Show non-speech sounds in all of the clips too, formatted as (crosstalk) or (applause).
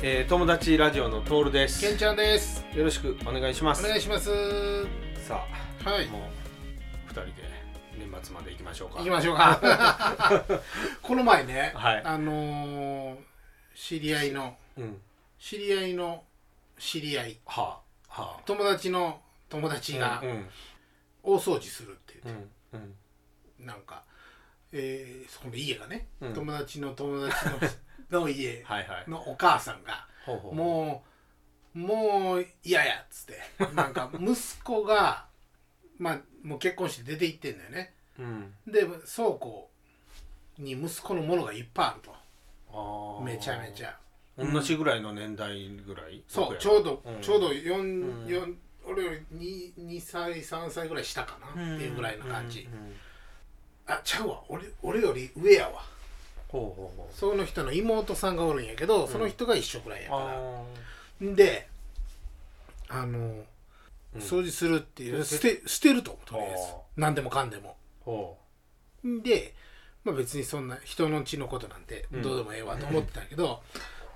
はい、えー、友達ラジオのトールです。けんちゃんです。よろしくお願いします。お願いします。さあ、はい。もう二人で年末まで行きましょうか。行きましょうか。(laughs) この前ね、はい。あのー知り合いのうん。知り合いの知り合い。はあはあ。友達の友達がうん大掃除するって言っうんうん。て、なんか、えーそこの家がね、うん。友達の友達のの家のお母さんがもうもう嫌やっつって。なんか (laughs) 息子がまあもう結婚して出て行ってんだよね。うん。で倉庫に息子のものがいっぱいあると。めちゃめちゃ。同じぐらいの年代ぐらい？そう僕やちょうど、うん。ちょうど4、うん。四俺より 2, 2歳3歳ぐらい下かなっていうぐらいの感じ、うんうん。あちゃうわ。俺俺より上やわその人の妹さんがおるんやけど、その人が一緒ぐらいやかあらであの掃除するっていう、うん捨て捨てるととりあえずあ何でもかんでも。ほで、まあ、別にそんな人の血のことなんてうん。どうでもええわと思ってたけど、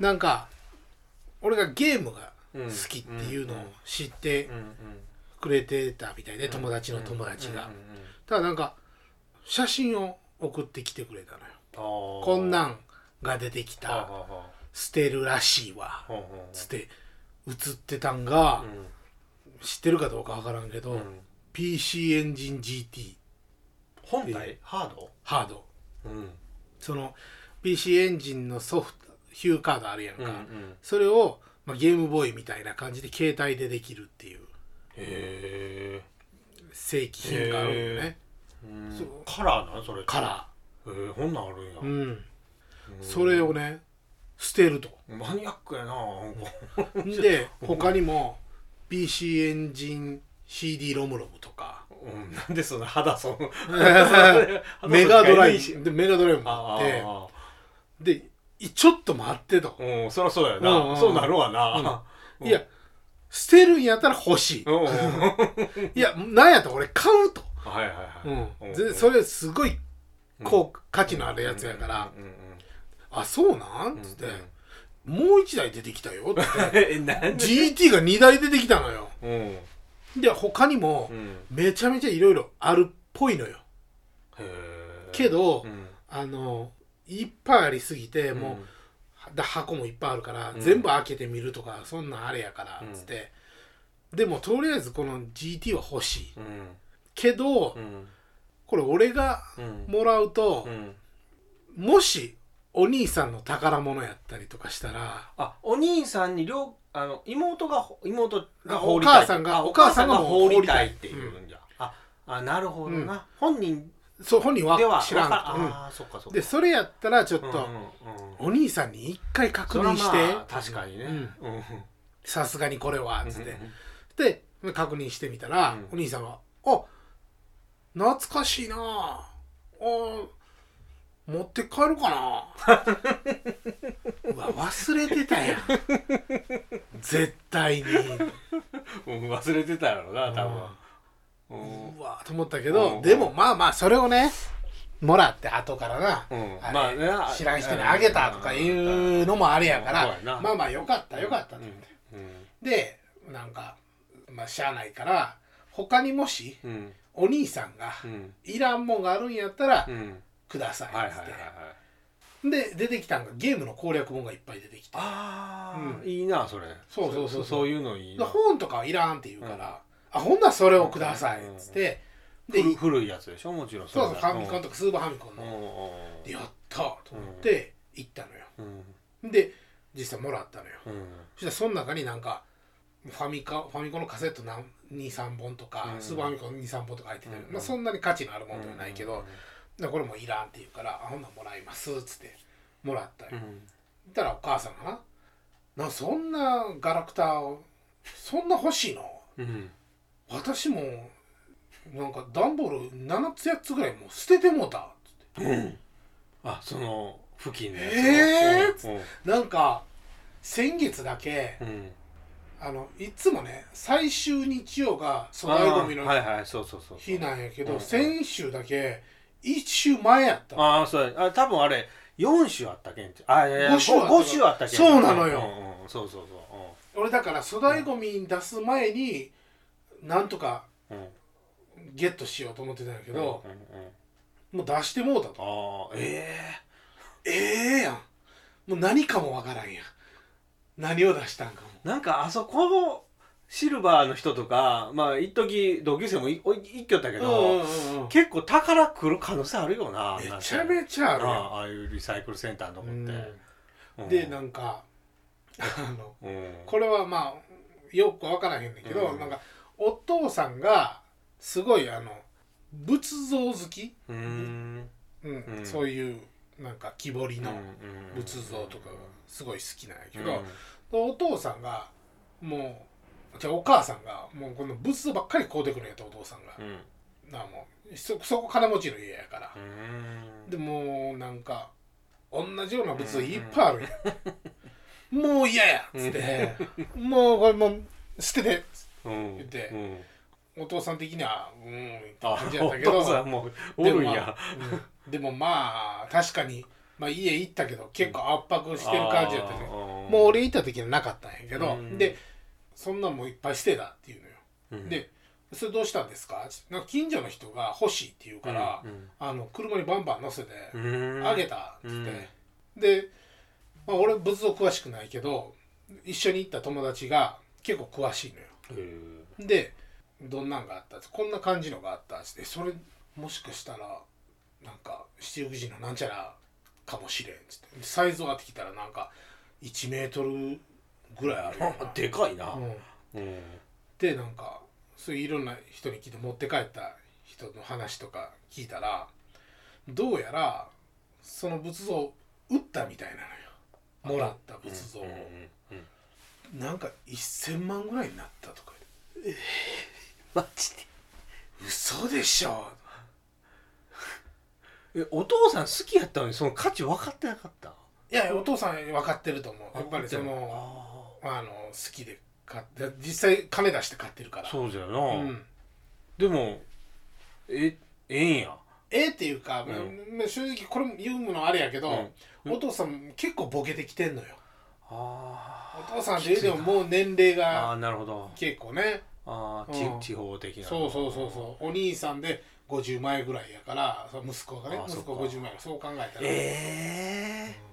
なんか俺がゲームが好きっていうのを知ってくれてたみたいで、友達の友達が、ただなんか写真を送ってきてくれたのよこんなんが出てきた。捨てるらしいわ。つって写ってたんが、うん。知ってるかどうかわからんけど、うん。PC エンジン GT 本体？ハード？ハード。うん。その PC エンジンのソフトヒューカードあるやんか、うんうん。それを、まあ、ゲームボーイみたいな感じで携帯でできるっていう。へ正規品があるよね。カラーなそれ。カラへえこんなんあるんや。ーうん。それをね捨てると。マニアックやなで他にも PC エンジン CD ロムロムとか。うんなんでそんな肌その (laughs) メガドライしブでメガドライブもああって。あでいちょっと待ってと、うんそりゃそうやうんうん。なそうなるわな。うん。いや捨てるんやったら欲しい、いやなんやったら俺買うと、はいはいうん。でそれすごいこう価値のあるやつやから。あそうなん？つって、もう一台出てきたよ。って。(laughs) GT が2台出てきたのよ。うん。で他にもうん。めちゃめちゃいろいろあるっぽいのよ。けど、うん。あのいっぱいありすぎて、うん。もうだ箱もいっぱいあるから、うん。全部開けてみるとかそんなんあれやからうん。つって、でもとりあえずこの GT は欲しい。うん。けど、うんこれ俺がうん。もらうとう、ん。もしお兄さんの宝物やったりとかしたらあお兄さんに両あの妹が妹があ放りたい。お母さんがあお母さんがお放りたい。っていいうんじゃ、ああなるほどな、本人そう本人はでは知らん。わかうん。ああそっかそっか。でそれやったらちょっと、うんうんうん。お兄さんに一回確認しそれはまあて確かにね、うんうん。うん。さすがにこれはつって、うん。で確認してみたら、うん。お兄さんは「あ懐かしいな。あ持って帰るかな。(laughs) うわ忘れてたやん。絶対に。うん忘れてたやろな多分。うん。うわと思ったけど、うん。でもまあまあそれをねもらって後からな、まあね知らん人にあげたとかいうのもあれやから、まあまあよかったよかったとう思って、ん。でなんかまあしゃあないから他にもしうんお兄さんがうん。いらんもんがあるんやったらうん。くださいっつって、で出てきたんがゲームの攻略本がいっぱい出てきて。ああ、うん。いいなそれ。そうそうそうそう。いうのいい本とかはいらんって言うから、あほんならそれをくださいっつって、で古古いやつでしょ？もちろんそうそうれファミコンとかスーパーファミコンうんの、うん。でやったと思って行ったのよ。うん。で実際もらったのよ。うん。そしたらその中になんかファミカファミコンのカセット23本とか、うん。スーパーファミコン23本とか入ってて、うん。まあ、そんなに価値のあるものではないけど、でこれもいらんって言うから「あほんなんもらいます」っつってもらったよ、うん。たらお母さんがな「なそんなガラクタをそんな欲しいの？うん。私もなんか段ボール7つ8つぐらいもう捨ててもうた」っつって。うん。あその付近のやつえーうん。なんか先月だけうんあのいつもね最終日曜が粗大ごみのあーはいはいそうそうそう日なんやけど、うん先週だけ一週前やったのああそう。やあ多分あれ4種あったけんちあいやいや五種あった。5種あったけんそうなのよ。うんうんそうそう俺だから粗大ごみに出す前になんとかそううん。ゲットしようと思ってたんやけけど、うんうんうん。もう出してもうたと。ああえええやん。もう何かもわからんやん何を出したんかも。えなんかあそこのシルバーの人とかまあ一時同級生もい一挙ったけど、うんうんうん結構宝来る可能性あるよなめちゃめちゃあるああいうリサイクルセンターのとこって、うん。うん。でなんか (laughs) あのうん。これはまあよく分からへんねんけど、うん。なんかお父さんがすごいあの仏像好き、うーん。そういうなんか木彫りのうん。仏像とかがすごい好きなんやけうん。ど、お父さんがもうじゃあお母さんがもうこの仏像ばっかり買うてくるんやとお父さんが。う、ん。なあもうそそこ金持ちの家やから。う、ん。でもうなんか同じような仏像いっぱいあるんや、(laughs) もう嫌やっつって、もうこれもう捨ててうん。言って。うん。お父さん的にはうーんってあ感じやったけおど父さんもうおるんや。でもまあ確かに、まあ、家行ったけど結構圧迫してる感じやったねあー。もう俺行った時はなかったんやけど、うん。でそんなんもういっぱい捨てたっていうのよ、うん。でそれどうしたんですかなんか近所の人が欲しいって言うから、うんあの車にバンバン乗せてうん。あげたっつって、で、まあ、俺仏像詳しくないけど一緒に行った友達が結構詳しいのよ。でどんなんがあったこんな感じのがあったってそれもしかしたらなんか七福神のなんちゃらかもしれんっつって。サイズを当てきたらなんか1メートルぐらいあるよあ (laughs) でかいな。な、うん、うん。でなんかそういういろんな人に聞いて持って帰った人の話とか聞いたらどうやらその仏像を売ったみたいなのよ。もらった仏像を、なんか1000万ぐらいになったとかマジで？嘘でしょえお父さん好きやったのにその価値分かってなかった？いやお父さん分かってると思う。やっぱりそのあの好きで買って実際金出して買ってるから。そうじゃな、うん、でもえええんや。ええっていうか、うん。まあ正直これも言うのあれやけど、うん。お父さん結構ボケてきてんのよ。あお父さんっていうでももう年齢がーなるほど。結構ね。ああ、うん。ち地方的な。そうそうそうそう。お兄さんで50前ぐらいやから息子がね息子50前そう考えたら、ええ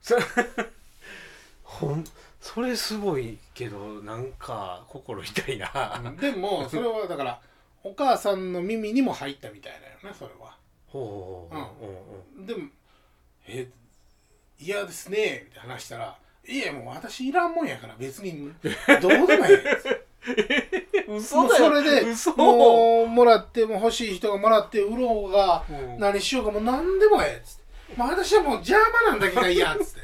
そ (laughs) ほんそれすごいけどなんか心痛いな、うん。でもそれはだからお母さんの耳にも入ったみたいだよねそれは。ほうほうほうでも「え嫌ですね」って話したら「いやもう私いらんもんやから別にどうでもいい」うん、(laughs) も嘘うそれで嘘。もうもらっても欲しい人がもらって売ろうがうん。何しようかもう何でもええっつって「まあ私はもう邪魔なんだけが嫌」っつっ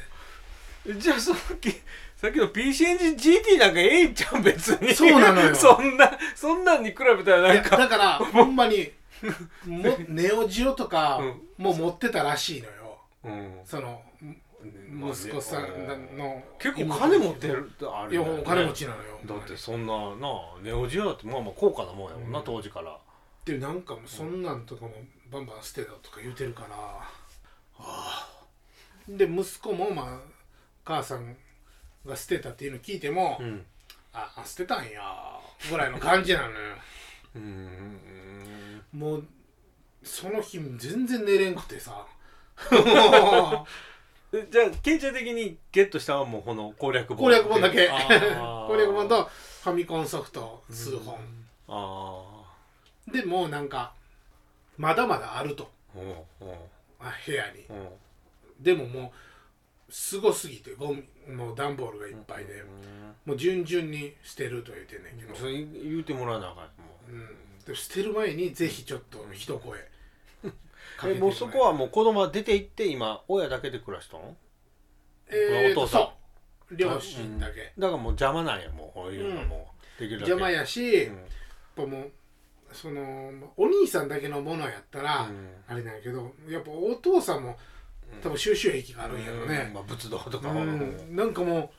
て。(laughs) じゃあさっきさっきの PC エンジン GT なんかええんちゃうん別に。そうなのよ。(laughs) そんなそんなんに比べたらいなんかやだからほんまにもネオジオとかうん。もう持ってたらしいのよ。うん。その息子さんの結構金持ってるってあいやるよねお金持ちなのよ。だってそんななあネオジオだってまあまあ高価なもんやもんな、うん。当時から。でなんかもうそんなんとかもバンバン捨てたとか言うてるから、で息子もまあ母さんが捨てたっていうの聞いても、うん。あ捨てたんやぐらいの感じなのよ。(laughs) うん。もうその日全然寝れんくてさ。え (laughs) じゃあケンちゃん的にゲットしたのはもうこの攻略本。攻略本だけ。(laughs) 攻略本とファミコンソフト数本、あでもうなんかまだまだあると。あ部屋に。う。んでももうすごすぎてゴミもう段ボールがいっぱいで、もう順々に捨てると言ってんねんけど、それ言うてもらわなあかんもう。ん、で捨てる前にぜひちょっと一声えもうそこはもう子供は出て行って今親だけで暮らしたのえーとお父さん。両親だけ、だからもう邪魔なんやもう。こういうのがもうできるだけ。邪魔やし、うん。やっぱもうそのお兄さんだけのものやったら、うん。あれなんやけどやっぱお父さんも多分収集癖があるんやろうん。ねま、あ、仏道とかうはんなんかも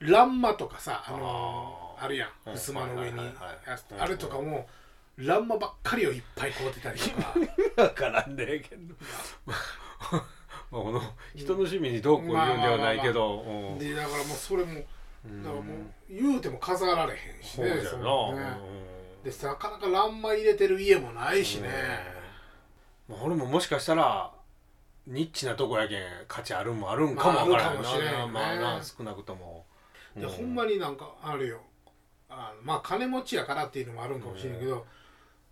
う欄間とかさあのあるやん。うん。襖の上にあれとかも欄間ばっかりをいっぱい買うてたりとか。分からんでけど。まあこの人の趣味にどうこう言うんではないけど。うん。でだからもうそれもだうん。からもう言うても飾られへんしねそよのな。ね。でなかなか欄間入れてる家もないしね、まあ俺ももしかしたらニッチなとこやけん価値あるんもあるんかもわからんまあしれんよね。まあな少なくとも。でうほんまになんかあるよ。あまあ金持ちやからっていうのもあるんかもしれんけど、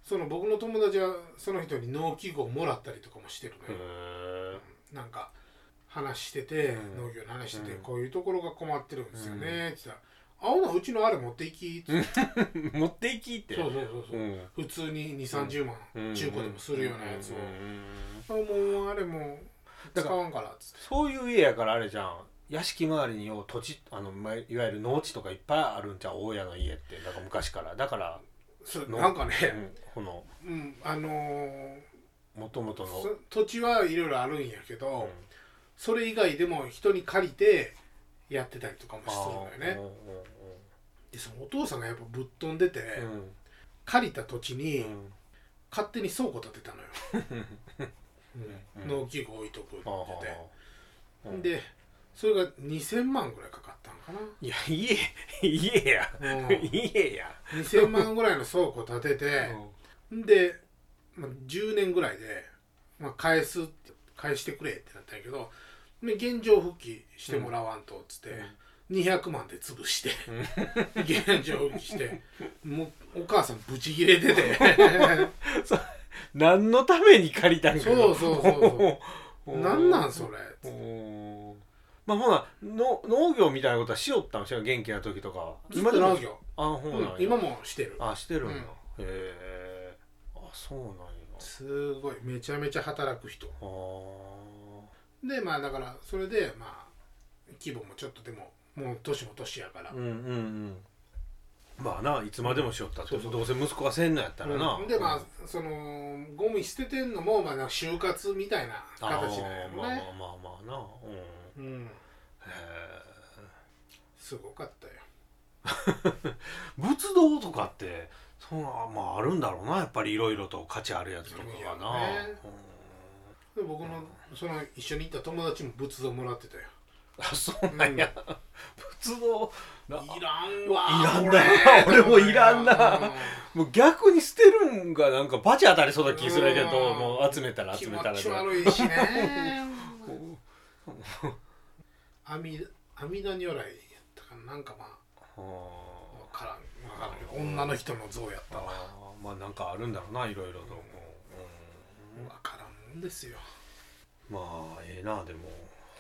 その僕の友達はその人に農機具をもらったりとかもしてるへのよ、えなんか話してて、うん。農業の話してて、うん。こういうところが困ってるんですよねって言ったら「青のうちのあれ持っていき」って、(laughs) 持っていきって。そうそうそうそう、うん。普通に2 3 0万、うん。中古でもするようなやつを。うん。うん。うん「あもうあれも使わんから」っつって。そういう家やからあれじゃん。屋敷周りによう土地あのまあいわゆる農地とかいっぱいあるんじゃん大家の家って。なんか昔から。だから、のそうなんかね、うん、このうん、あのーもともとの。そ土地はいろいろあるんやけど、うん。それ以外でも人に借りてやってたりとかもするのよね。でそのお父さんがやっぱぶっ飛んでて、うん。うん借りた土地うんにうん。勝手に倉庫建てたのよ、(laughs) うん。うん。農機具置いとくって言ってうん。て、でそれが2000万ぐらいかかったのかいや家家や。な、うん、家や。2000万ぐらいの倉庫建てて、で、まあ、10年ぐらいで、まあ、返すって返してくれってなったんやけどで現状復帰してもらわんとっつって、200万で潰して、現状復帰してもうお母さんブチギレてて。(laughs) 何のために借りたんかそうそうそうそう。(laughs) なんなんそれ？うんまあほなの農業みたいなことはしよったんしょ元気な時とかは。ずっと農業、あほうなんや、うん今もしてる。あしてるんだ、うん。へえあそうなんや。すごいめちゃめちゃ働く人。あでまあだからそれでまあ規模もちょっとでももう年も年やから。ーうんうんうん。まあないつまでもしよったって、そうそう。どうせ息子がせんのやったらな、うん。でまあそのゴミ捨ててんのもまあなんか就活みたいな形なんやろね。まあまあまあまあな。うんうん。へすごかったよ。え (laughs) 仏道とかってそんなまああるんだろうな。やっぱりいろいろと価値あるやつとかがな、いやねで僕のその一緒に行った友達も仏像もらってたよ。あそうなんや、仏道ないらんわいらんな。俺。(laughs) もいらんな。もう逆に捨てるんがなんかバチ当たりそうな気するけどうん。もう集めたら気集めたら持ち悪いしね (laughs) 阿弥陀如来やったかな。なんかまあうん分からん。分からんけど女の人の像やったわ。まあなんかあるんだろうないろいろと、うん。分からんもんですよ。まあええなでも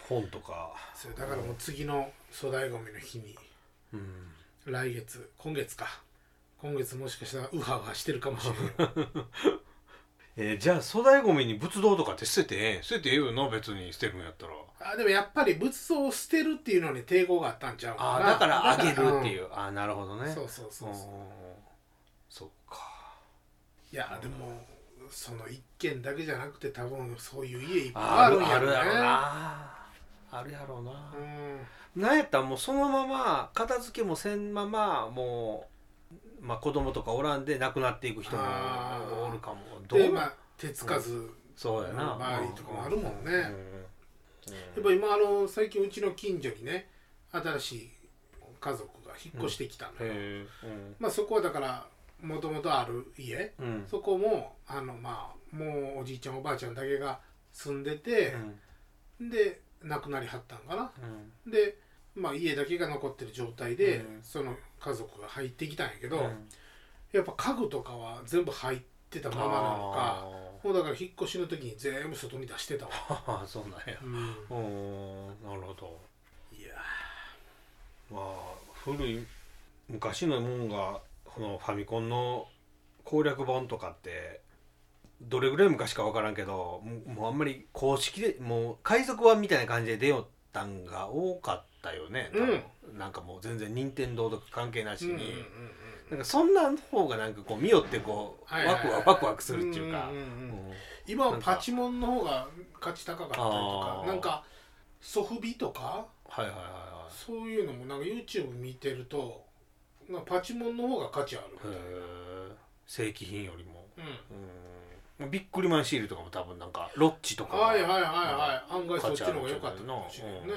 本とか、それだからもう次の粗大ごみの日にうん、来月今月か。今月もしかしたらウハウハしてるかもしれない (laughs) えーじゃあ粗大ごみに仏像とかって捨ててええ捨ててええよな別に捨てるんやったら。あでもやっぱり仏像を捨てるっていうのに抵抗があったんちゃうあーなだからあげるってう。いう、ああなるほどね。んそうそうそうそう。うんそっか。いやでもその一軒だけじゃなくて多分そういう家いっぱいあるあるんやろね。あるやろな。あるやろうな、うん。なんやったらもうそのまま片付けもせんままもう、まあ、子供とかおらんで亡くなっていく人もおるかも。どうでまあ手つかず、そうやな。場合とかもあるもんね。うん。やっぱ今あの最近うちの近所にね新しい家族が引っ越してきたのよ、へえまあそこはだからもともとある家。うん。うんそこもあのまあもうおじいちゃんおばあちゃんだけが住んでて、で亡くなりはったんかな。うん。で、まあ、家だけが残ってる状態で、うん。その家族が入ってきたんやけど、うん。やっぱ家具とかは全部入ってたままなのかもうだから引っ越しの時に全部外に出してたわ、(laughs) そうなんや。うん、うんなるほど。いやまあ古い昔のもんがこのファミコンの攻略本とかってどれぐらい昔か分からんけどももうあんまり公式でもう海賊版みたいな感じで出よったんが多かったよね、多分なんかもう全然任天堂とか関係なしに、うんうんうんうん。なんかそんな方がなんかこう見よってこう、はいはいはい。ワクワクワクするっていうか、うんうんうんうん。うん今はパチモンの方が価値高かったりとかなんかソフビとかはいはいはいはそういうのもなんか YouTube 見てるとなパチモンの方が価値あるいへえ正規品よりも。うん。うん。ビックリマンシールとかも多分なんかロッチとかはいはいはいはい。案外そっちの方が良かったかもしれないねい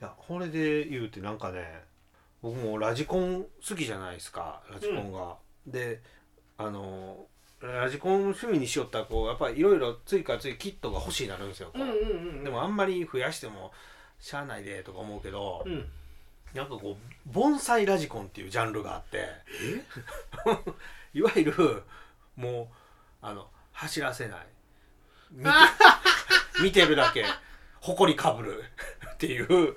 やこれで言うてなんかね僕もラジコン好きじゃないですかラジコンが。であのラジコン趣味にしよったらこうやっぱりいろいろついからついキットが欲しいなるんですよ。でもあんまり増やしてもしゃあないでとか思うけど、うん。なんかこう盆栽ラジコンっていうジャンルがあって。(laughs) いわゆるもうあの走らせない。見て (laughs) 見てるだけ埃かぶる。(laughs) っていう。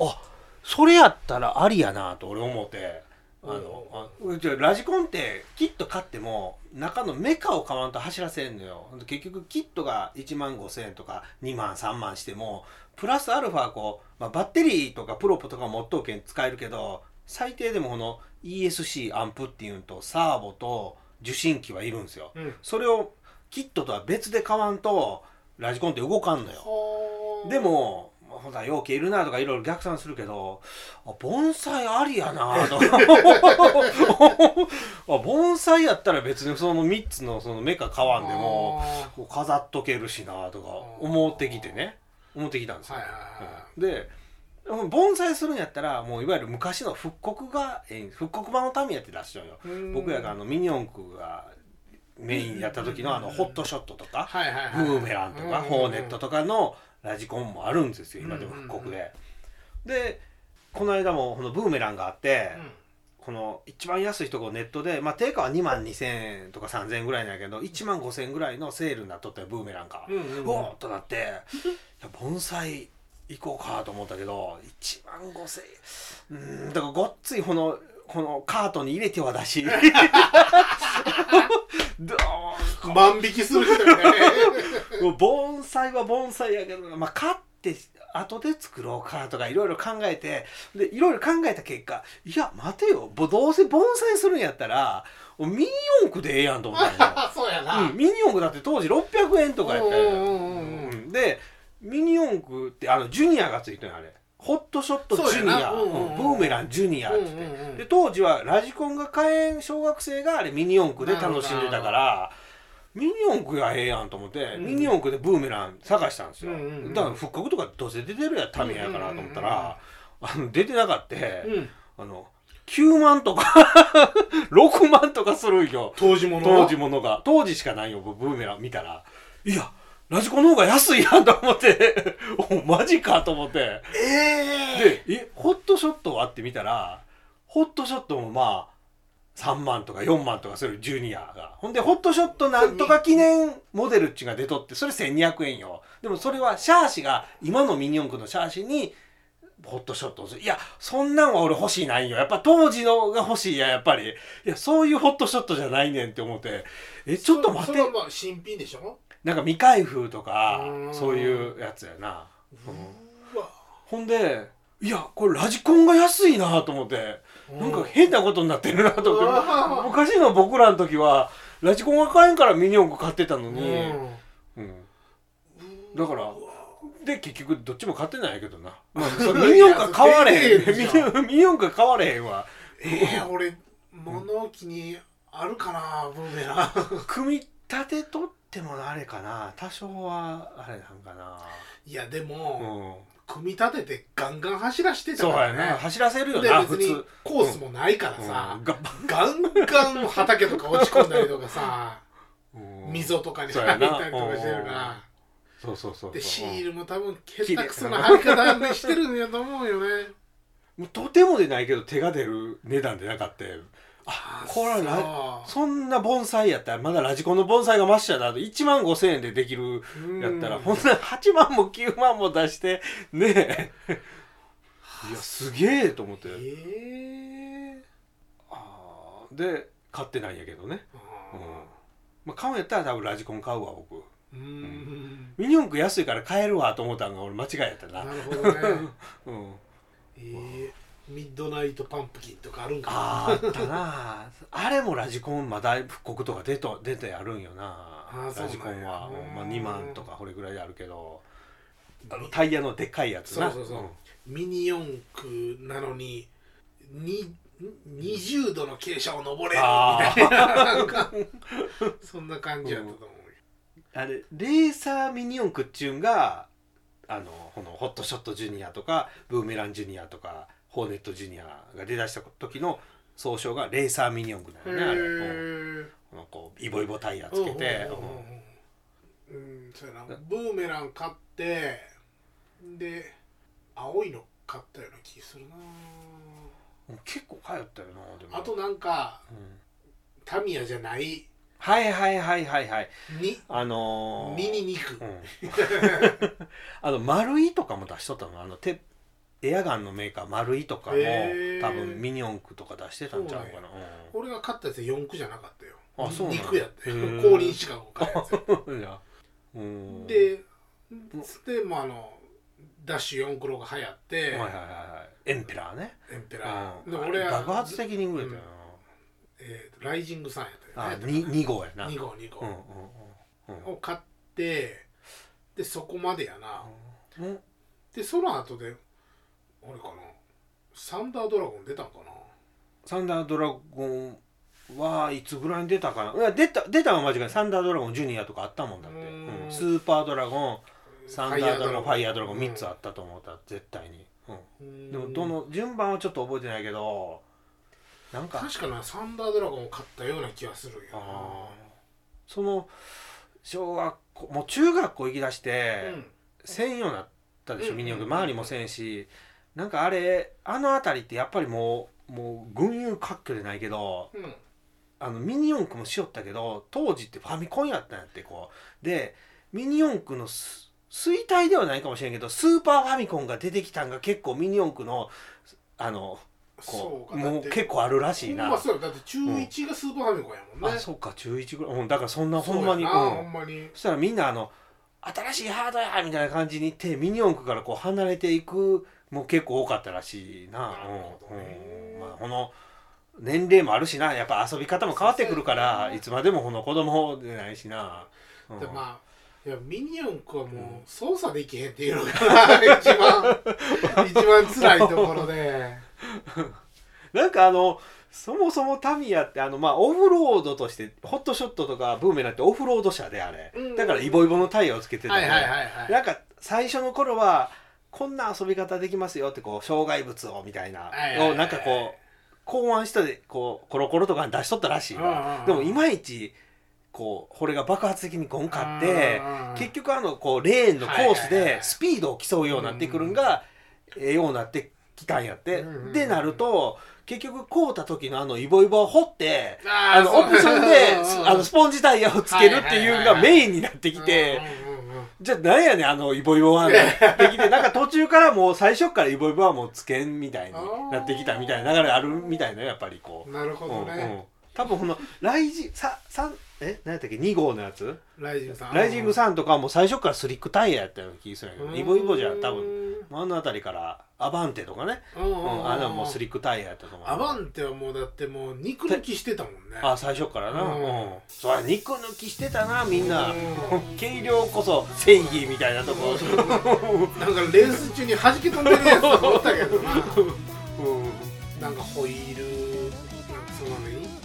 あそれやったらありやなと俺思って。あのあうちラジコンってキット買っても中のメカを買わんと走らせんのよ。結局キットが1万5,000円とか2万3万してもプラスアルファこう、まあ、バッテリーとかプロポとか持っとうけん使えるけど最低でもこの ESC アンプっていうのとサーボと受信機はいるんですよ。うん。それをキットとは別で買わんとラジコンって動かんのよ。はあでもほら容器いるなとかいろいろ逆算するけどあ盆栽ありやなと。(laughs) あ盆栽やったら別にその3つのそのメカ買わんでも飾っとけるしなとか思ってきてね。思ってきたんですよ、ーはいうん。で盆栽するんやったらもういわゆる昔の復刻がええ復刻版のためやってらっしゃるよ。僕やがあのミニ四駆がメインやった時のあのホットショットとかブーメランとかうん。ホーネットとかのラジコンもあるんですよ今でも復刻で。でこの間もこのブーメランがあって、この一番安いところネットで、まあ、定価は2万2000円とか3000円ぐらいなんやけど1万5000円ぐらいのセールになっとったよブーメランが。うんうんうん。おーっとなって。いや盆栽行こうかと思ったけど1万5000円うーんだからごっついこのこのカートに入れてはだし。(laughs) どう万引きする人よねもう盆栽は盆栽やけどまあ買って後で作ろうかとかいろいろ考えてでいろいろ考えた結果いや待てよ。ぼどうせ盆栽するんやったらミニ四駆でええやんと思ったんよ、(laughs) そうやな、うん、ミニ四駆だって当時600円とかやったよ、うんでミニ四駆ってあのジュニアがついてるのあれ。ホットショットジュニア、そうんうんブーメランジュニアって。うんうんで当時はラジコンが買えん小学生があれミニ四駆で楽しんでたからミニ四駆がええやんと思って、うん。ミニ四駆でブーメラン探したんですよ、だから復刻とかどうせ出てるやためやからと思ったら、あの出てなかって、うん。あの9万とか (laughs) 6万とかするんよ。当時もの当時ものが。当時しかないよブーメラン見たら。いやラジコンの方が安いやんと思って。(laughs) おマジかと思って。ええでえホットショットは？って見たらホットショットもまあ3万とか4万とかするジュニアが。ほんでホットショットなんとか記念モデルっちが出とってそれ1200円よ。でもそれはシャーシが今のミニ四駆のシャーシにホットショットをする。いやそんなんは俺欲しいないんよ。やっぱ当時のが欲しいややっぱり。いやそういうホットショットじゃないねんって思って。えちょっと待って。それはまあ新品でしょ？なんか未開封とかうん。そういうやつやな、うん。ほんでいやこれラジコンが安いなと思ってなんか変なことになってるなと思って。うん。昔の僕らの時はラジコンが買えんからミニ四駆買ってたのうに、ん。うん。だからで結局どっちも買ってないけどな、まあ、(laughs) ミニ四駆は買われへん。ミニミニ四駆は買われへんわ。えー、俺物置にあるかなブーメラン組み立てとってもあれかな。多少はあれなんかな。いやでうも、ん組み立ててガンガン走らしてたそうからねやな走らせるよで別にコースもないからさ、うん。がガンガン畑とか落ち込んだりとかさうん。溝とかにそう入やなったりとかしてるから。そうそうそうそうでシールも多分下手くそな貼り方でしてるんやと思うよね。(laughs) もうとてもでないけど手が出る値段でなかったあこれはラそんな盆栽やったらまだラジコンの盆栽がマッシャーだと。1万5千円でできるやったらうん。ほんな8万も9万も出してねえ。いやすげえと思って。ええ。あー。で買ってないんやけどね、あうん。まあ、買うんやったら多分ラジコン買うわ僕。ーうん。ミニ四駆安いから買えるわと思ったんが俺間違いやったな。なるほどね。(laughs) うん。え。ーミッドナイトパンプキンとかあるんかな。あーあったな。あれもラジコンまだ復刻とか出と出てやるんよな。ラジコンは、うん。まあ、2万とかこれぐらいあるけど。あのタイヤのでっかいやつな。そうそうそう。ミニ四駆なのにに20度の傾斜を登れみたいな。(laughs) そんな感じやったと思うよ、あれレーサーミニ四駆っちゅうんがあのこのホットショットジュニアとかブーメランジュニアとかホーネットジュニアが出だした時の総称がレーサーミニ四駆だよねあれ、うイボイボタイヤつけて、うん。そうやな。ブーメラン買ってで青いの買ったような気するな。うん結構通ったよなでも。あとなんかうん。タミヤじゃない。はいはいはいはいはい。にあのー、ミニ肉。うん。(laughs) あの丸いとかも出しとったの？あのテエアガンのメーカー丸いとかも多分ミニ四駆とか出してたんちゃうかな、俺が買ったやつ4駆じゃなかったよ。あそうなん肉やったよへー。降臨シカゴ買ったやつや (laughs) うん。でつってもうあのダッシュ4クロが流行って、はいはいはいはい。エンペラーね。エンペラー、うん。で俺は爆発的に売れたよ。えーとライジングさんやったな、よね。あに2号やな。2号2号。うんうんうんを買ってでそこまでやな。うん。うんでその後で俺かな。サンダードラゴン出たんかな。サンダードラゴンはいつぐらいに出たかな。いや出た出たのは間違いない。サンダードラゴンジュニアとかあったもんだって、ううん。んスーパードラゴンサンダードラゴンファイヤードラゴン。うん3つあったと思った絶対に、うん。うん。でもどの順番はちょっと覚えてないけどなんか確かなサンダードラゴンを買ったような気がするんやな。あー。その小学校もう中学校行きだして、せん。ようになったでしょうん。ミニ四駆。うん。周りもせんしなんかあれあの辺りってやっぱりもうもう群雄割拠でないけどうん。うんあのミニ四駆もしよったけど当時ってファミコンやったんやってこう。でミニ四駆のす衰退ではないかもしれんけどスーパーファミコンが出てきたんが結構ミニ四駆のあのこそうもう結構あるらしいな、まそうや。だって中1がスーパーファミコンやもんね、あそうか中1ぐらい、うん、だからそんなほんまに。そうん。ほんまに。そしたらみんなあの新しいハードやみたいな感じにいってミニ四駆からこう離れていくもう結構多かったらしいな。なるほどね。うんうん。まあ、この年齢もあるしな。やっぱ遊び方も変わってくるからいつまでもこの子供でないしな、うん。でまあいやミニ四駆はもう操作できへんっていうのが一番 (laughs) 一番辛いところで。なんかあのそもそもタミヤってあのまあオフロードとしてホットショットとかブーメランってオフロード車であれ、うん。だからイボイボのタイヤをつけてたはいはいはいはい。なんか最初の頃はこんな遊び方できますよってこう障害物をみたいなをなんかこう考案したでこうコロコロとかに出しとったらしいわ。でもいまいちこうこれが爆発的にゴン買ってうん結局あのこうレーンのコースでスピードを競うようになってくるんがええようになってきたんやってでなると結局買うた時のあのイボイボを掘ってあのオプションであのスポンジタイヤをつけるっていうのがメインになってきて。じゃあ何やねんあのイボイボはなってきてなんか途中からもう最初からイボイボはもうつけんみたいになってきたみたいな流れあるみたいなやっぱりこう、なるほどね、多分このライジさ三え何やったっけ？2号のやつ？ライジングさん。ライジングさんとかはもう最初からスリックタイヤやったような気がするんやけどうん。イボイボじゃ多分あの辺りからアバンテとかね、うんあれはもうスリックタイヤやったと思う。アバンテはもうだってもう肉抜きしてたもんね。あ最初からな、ううん。んそりゃ肉抜きしてたなみんな。うん。軽量こそ正義みたいなとこ、なんかレース中に弾け飛んでるやつとかおったけどな。(laughs) うん。なんかホイールその何うん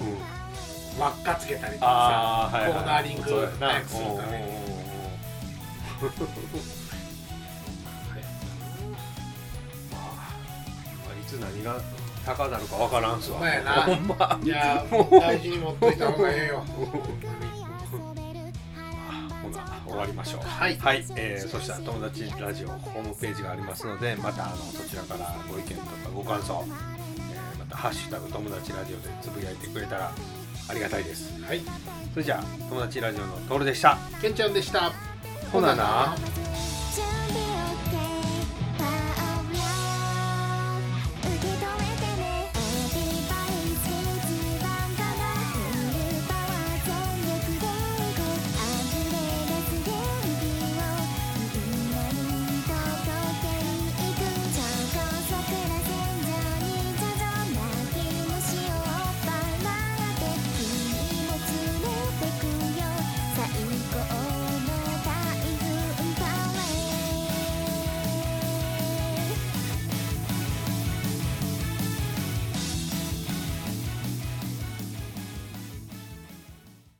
輪っかつけたりとかああはい、はい、コーナーリングそうやな。早くするためにい。(laughs) つ何が高なるかわからんすわ。ほんまいやもう大事に持っといた方がええよ。終わりましょう。はい。はい、えーそしたら友達ラジオホームページがありますのでまたあのそちらからご意見とかご感想、えーまた「ハッシュタグ友達ラジオ」でつぶやいてくれたらありがたいです。はい。それじゃあ友達ラジオのトールでした。けんちゃんでした。ほなな。ほ